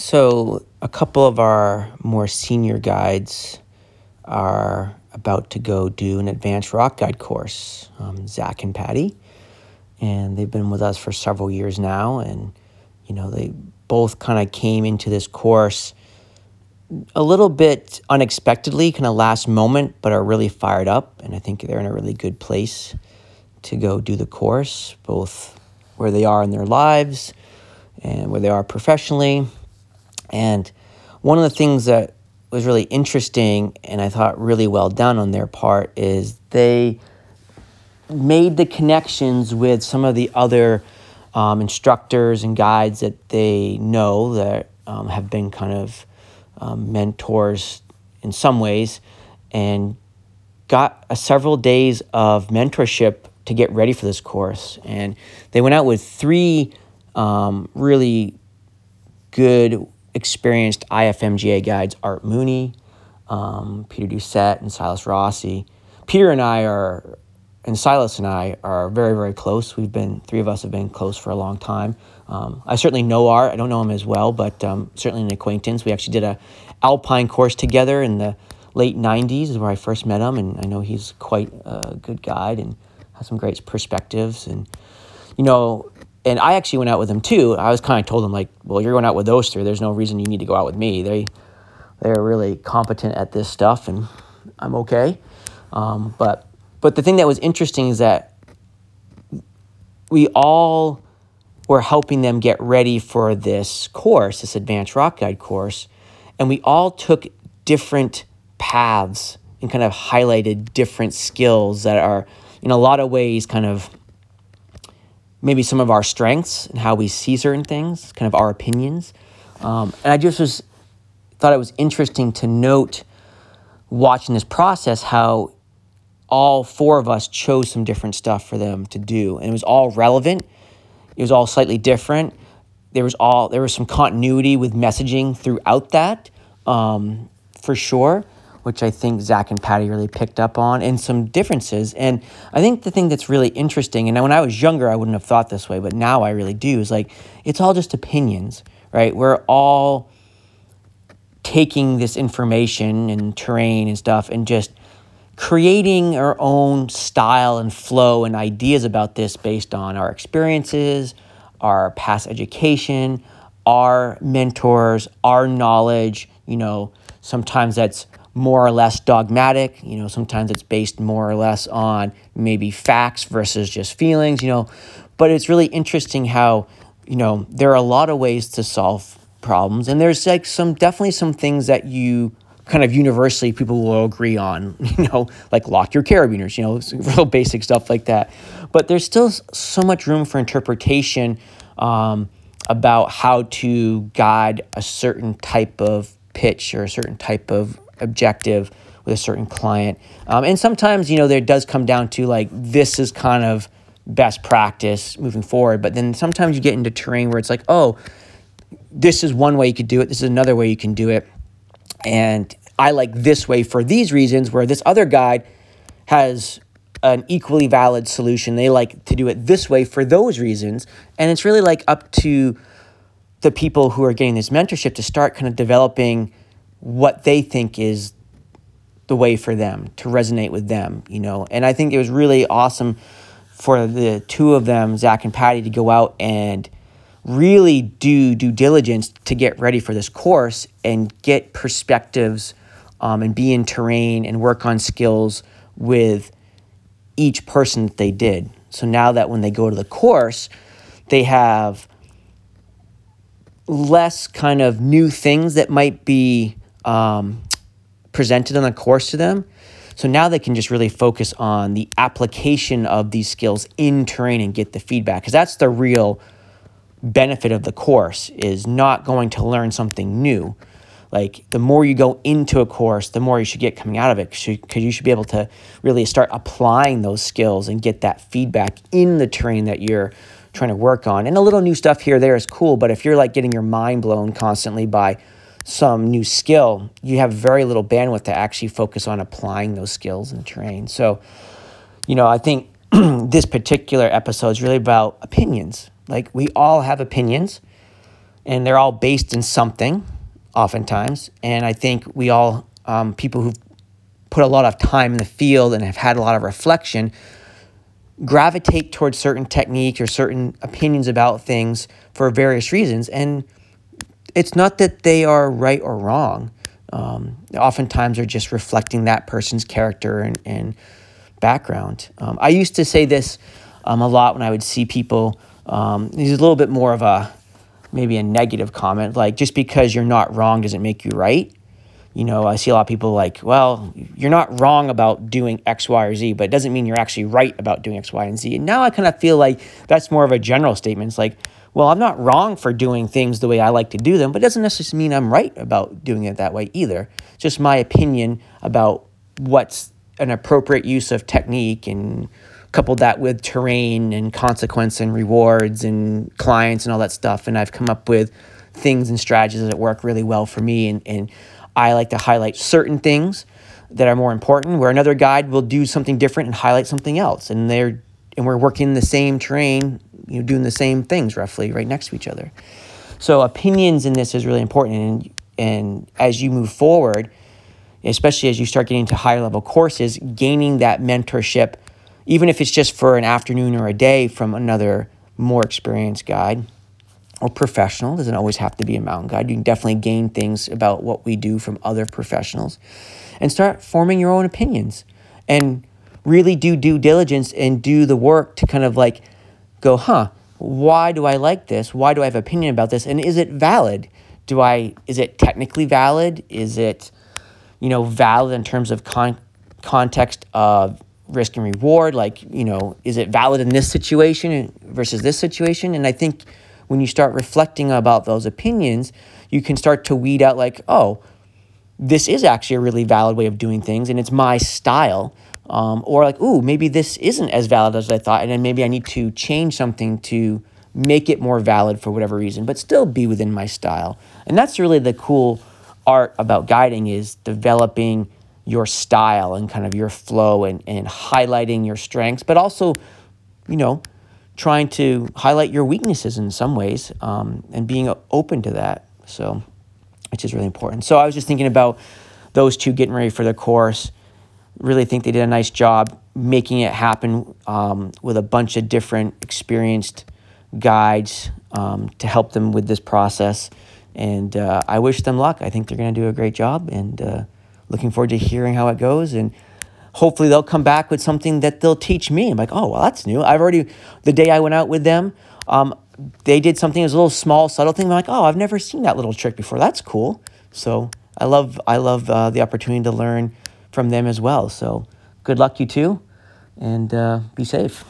So, a couple of our more senior guides are about to go do an advanced rock guide course, um, Zach and Patty. And they've been with us for several years now. And, you know, they both kind of came into this course a little bit unexpectedly, kind of last moment, but are really fired up. And I think they're in a really good place to go do the course, both where they are in their lives and where they are professionally. And one of the things that was really interesting and I thought really well done on their part is they made the connections with some of the other um, instructors and guides that they know that um, have been kind of um, mentors in some ways and got a several days of mentorship to get ready for this course. And they went out with three um, really good, experienced IFMGA guides Art Mooney, um, Peter Doucette, and Silas Rossi. Peter and I are, and Silas and I are very, very close. We've been, three of us have been close for a long time. Um, I certainly know Art. I don't know him as well, but um, certainly an acquaintance. We actually did a alpine course together in the late 90s is where I first met him, and I know he's quite a good guide and has some great perspectives. And, you know, and I actually went out with them too. I was kind of told them like, well, you're going out with those three. There's no reason you need to go out with me. They they're really competent at this stuff, and I'm okay. Um, but but the thing that was interesting is that we all were helping them get ready for this course, this advanced rock guide course, and we all took different paths and kind of highlighted different skills that are in a lot of ways kind of maybe some of our strengths and how we see certain things, kind of our opinions. Um, and I just was thought it was interesting to note watching this process how all four of us chose some different stuff for them to do, and it was all relevant. It was all slightly different. There was all there was some continuity with messaging throughout that, um, for sure which I think Zach and Patty really picked up on, and some differences. And I think the thing that's really interesting, and when I was younger, I wouldn't have thought this way, but now I really do, is like it's all just opinions, right? We're all taking this information and terrain and stuff and just creating our own style and flow and ideas about this based on our experiences, our past education, our mentors, our knowledge. You know, sometimes that's more or less dogmatic. You know, sometimes it's based more or less on maybe facts versus just feelings, you know. But it's really interesting how, you know, there are a lot of ways to solve problems. And there's like some definitely some things that you kind of universally people will agree on, you know, like lock your carabiners, you know, real basic stuff like that. But there's still so much room for interpretation um, about how to guide a certain type of pitch or a certain type of objective with a certain client. Um, and sometimes, you know, there does come down to like, this is kind of best practice moving forward. But then sometimes you get into terrain where it's like, oh, this is one way you could do it, this is another way you can do it. And I like this way for these reasons, where this other guide has an equally valid solution. They like to do it this way for those reasons. And it's really like up to the people who are getting this mentorship to start kind of developing what they think is the way for them to resonate with them, you know. And I think it was really awesome for the two of them, Zach and Patty, to go out and really do due diligence to get ready for this course and get perspectives um, and be in terrain and work on skills with each person that they did. So now that when they go to the course, they have less kind of new things that might be um, presented on the course to them. So now they can just really focus on the application of these skills in terrain and get the feedback because that's the real benefit of the course is not going to learn something new. Like the more you go into a course, the more you should get coming out of it because you should be able to really start applying those skills and get that feedback in the terrain that you're trying to work on. And a little new stuff here there is cool, but if you're like getting your mind blown constantly by some new skill, you have very little bandwidth to actually focus on applying those skills and train. So, you know, I think this particular episode is really about opinions. Like we all have opinions, and they're all based in something, oftentimes. And I think we all, um, people who've put a lot of time in the field and have had a lot of reflection, gravitate towards certain techniques or certain opinions about things for various reasons. And it's not that they are right or wrong. Um, oftentimes, they're just reflecting that person's character and, and background. Um, I used to say this um, a lot when I would see people. Um, a little bit more of a maybe a negative comment, like just because you're not wrong doesn't make you right. You know, I see a lot of people like, well, you're not wrong about doing X, Y, or Z, but it doesn't mean you're actually right about doing X, Y, and Z. And now I kind of feel like that's more of a general statement. It's like, well, I'm not wrong for doing things the way I like to do them, but it doesn't necessarily mean I'm right about doing it that way either. It's just my opinion about what's an appropriate use of technique and coupled that with terrain and consequence and rewards and clients and all that stuff. And I've come up with things and strategies that work really well for me. And, and I like to highlight certain things that are more important, where another guide will do something different and highlight something else. And they're and we're working the same terrain, you know, doing the same things roughly right next to each other. So opinions in this is really important. And and as you move forward, especially as you start getting into higher level courses, gaining that mentorship, even if it's just for an afternoon or a day from another more experienced guide or professional, doesn't always have to be a mountain guide. You can definitely gain things about what we do from other professionals and start forming your own opinions and really do due diligence and do the work to kind of like go, huh, why do I like this? Why do I have opinion about this? And is it valid? Do I, is it technically valid? Is it, you know, valid in terms of con- context of risk and reward? Like, you know, is it valid in this situation versus this situation? And I think when you start reflecting about those opinions, you can start to weed out, like, oh, this is actually a really valid way of doing things and it's my style. Um, or like, ooh, maybe this isn't as valid as I thought, and then maybe I need to change something to make it more valid for whatever reason, but still be within my style. And that's really the cool art about guiding is developing your style and kind of your flow and, and highlighting your strengths, but also, you know, trying to highlight your weaknesses in some ways um, and being open to that. So, which is really important. So, I was just thinking about those two getting ready for the course. Really think they did a nice job making it happen um, with a bunch of different experienced guides um, to help them with this process. And uh, I wish them luck. I think they're going to do a great job. And uh, looking forward to hearing how it goes. And hopefully they'll come back with something that they'll teach me. I'm like, oh, well, that's new. I've already, the day I went out with them, um, they did something as a little small, subtle thing. I'm like, oh, I've never seen that little trick before. That's cool. So I love, I love uh, the opportunity to learn from them as well. So good luck, you two, and uh, be safe.